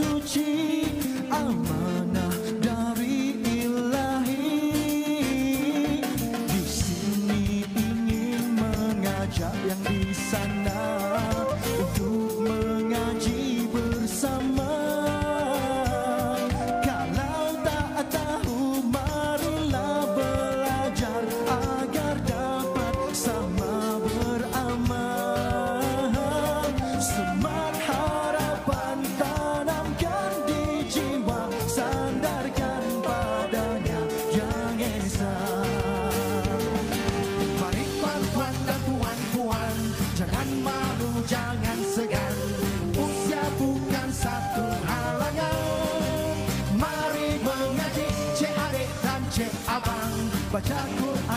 suci amanah dari ilahi di sini ingin mengajak yang di sana untuk chako